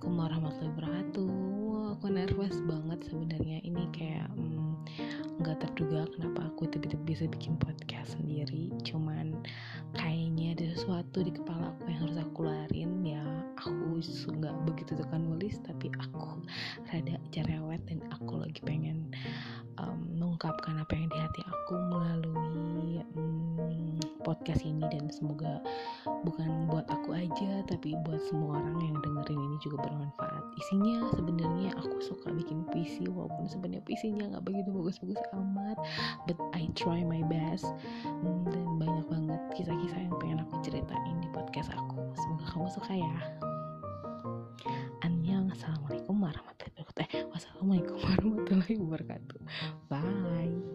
Assalamualaikum warahmatullahi wabarakatuh. tuh aku nervous banget sebenarnya. Ini kayak hmm, nggak hmm, terduga kenapa aku tiba-tiba bisa bikin podcast sendiri. Cuman kayaknya ada sesuatu di kepala aku yang harus aku keluarin ya. Aku nggak begitu tekan nulis, tapi aku rada cerewet dan aku lagi pengen um, mengungkapkan apa yang di podcast ini dan semoga bukan buat aku aja tapi buat semua orang yang dengerin ini juga bermanfaat. Isinya sebenarnya aku suka bikin puisi walaupun sebenarnya puisinya nggak begitu bagus-bagus amat but I try my best. Um, dan banyak banget kisah-kisah yang pengen aku ceritain di podcast aku. Semoga kamu suka ya. Annyeong Assalamualaikum warahmatullahi wabarakatuh. Eh, Wassalamualaikum warahmatullahi wabarakatuh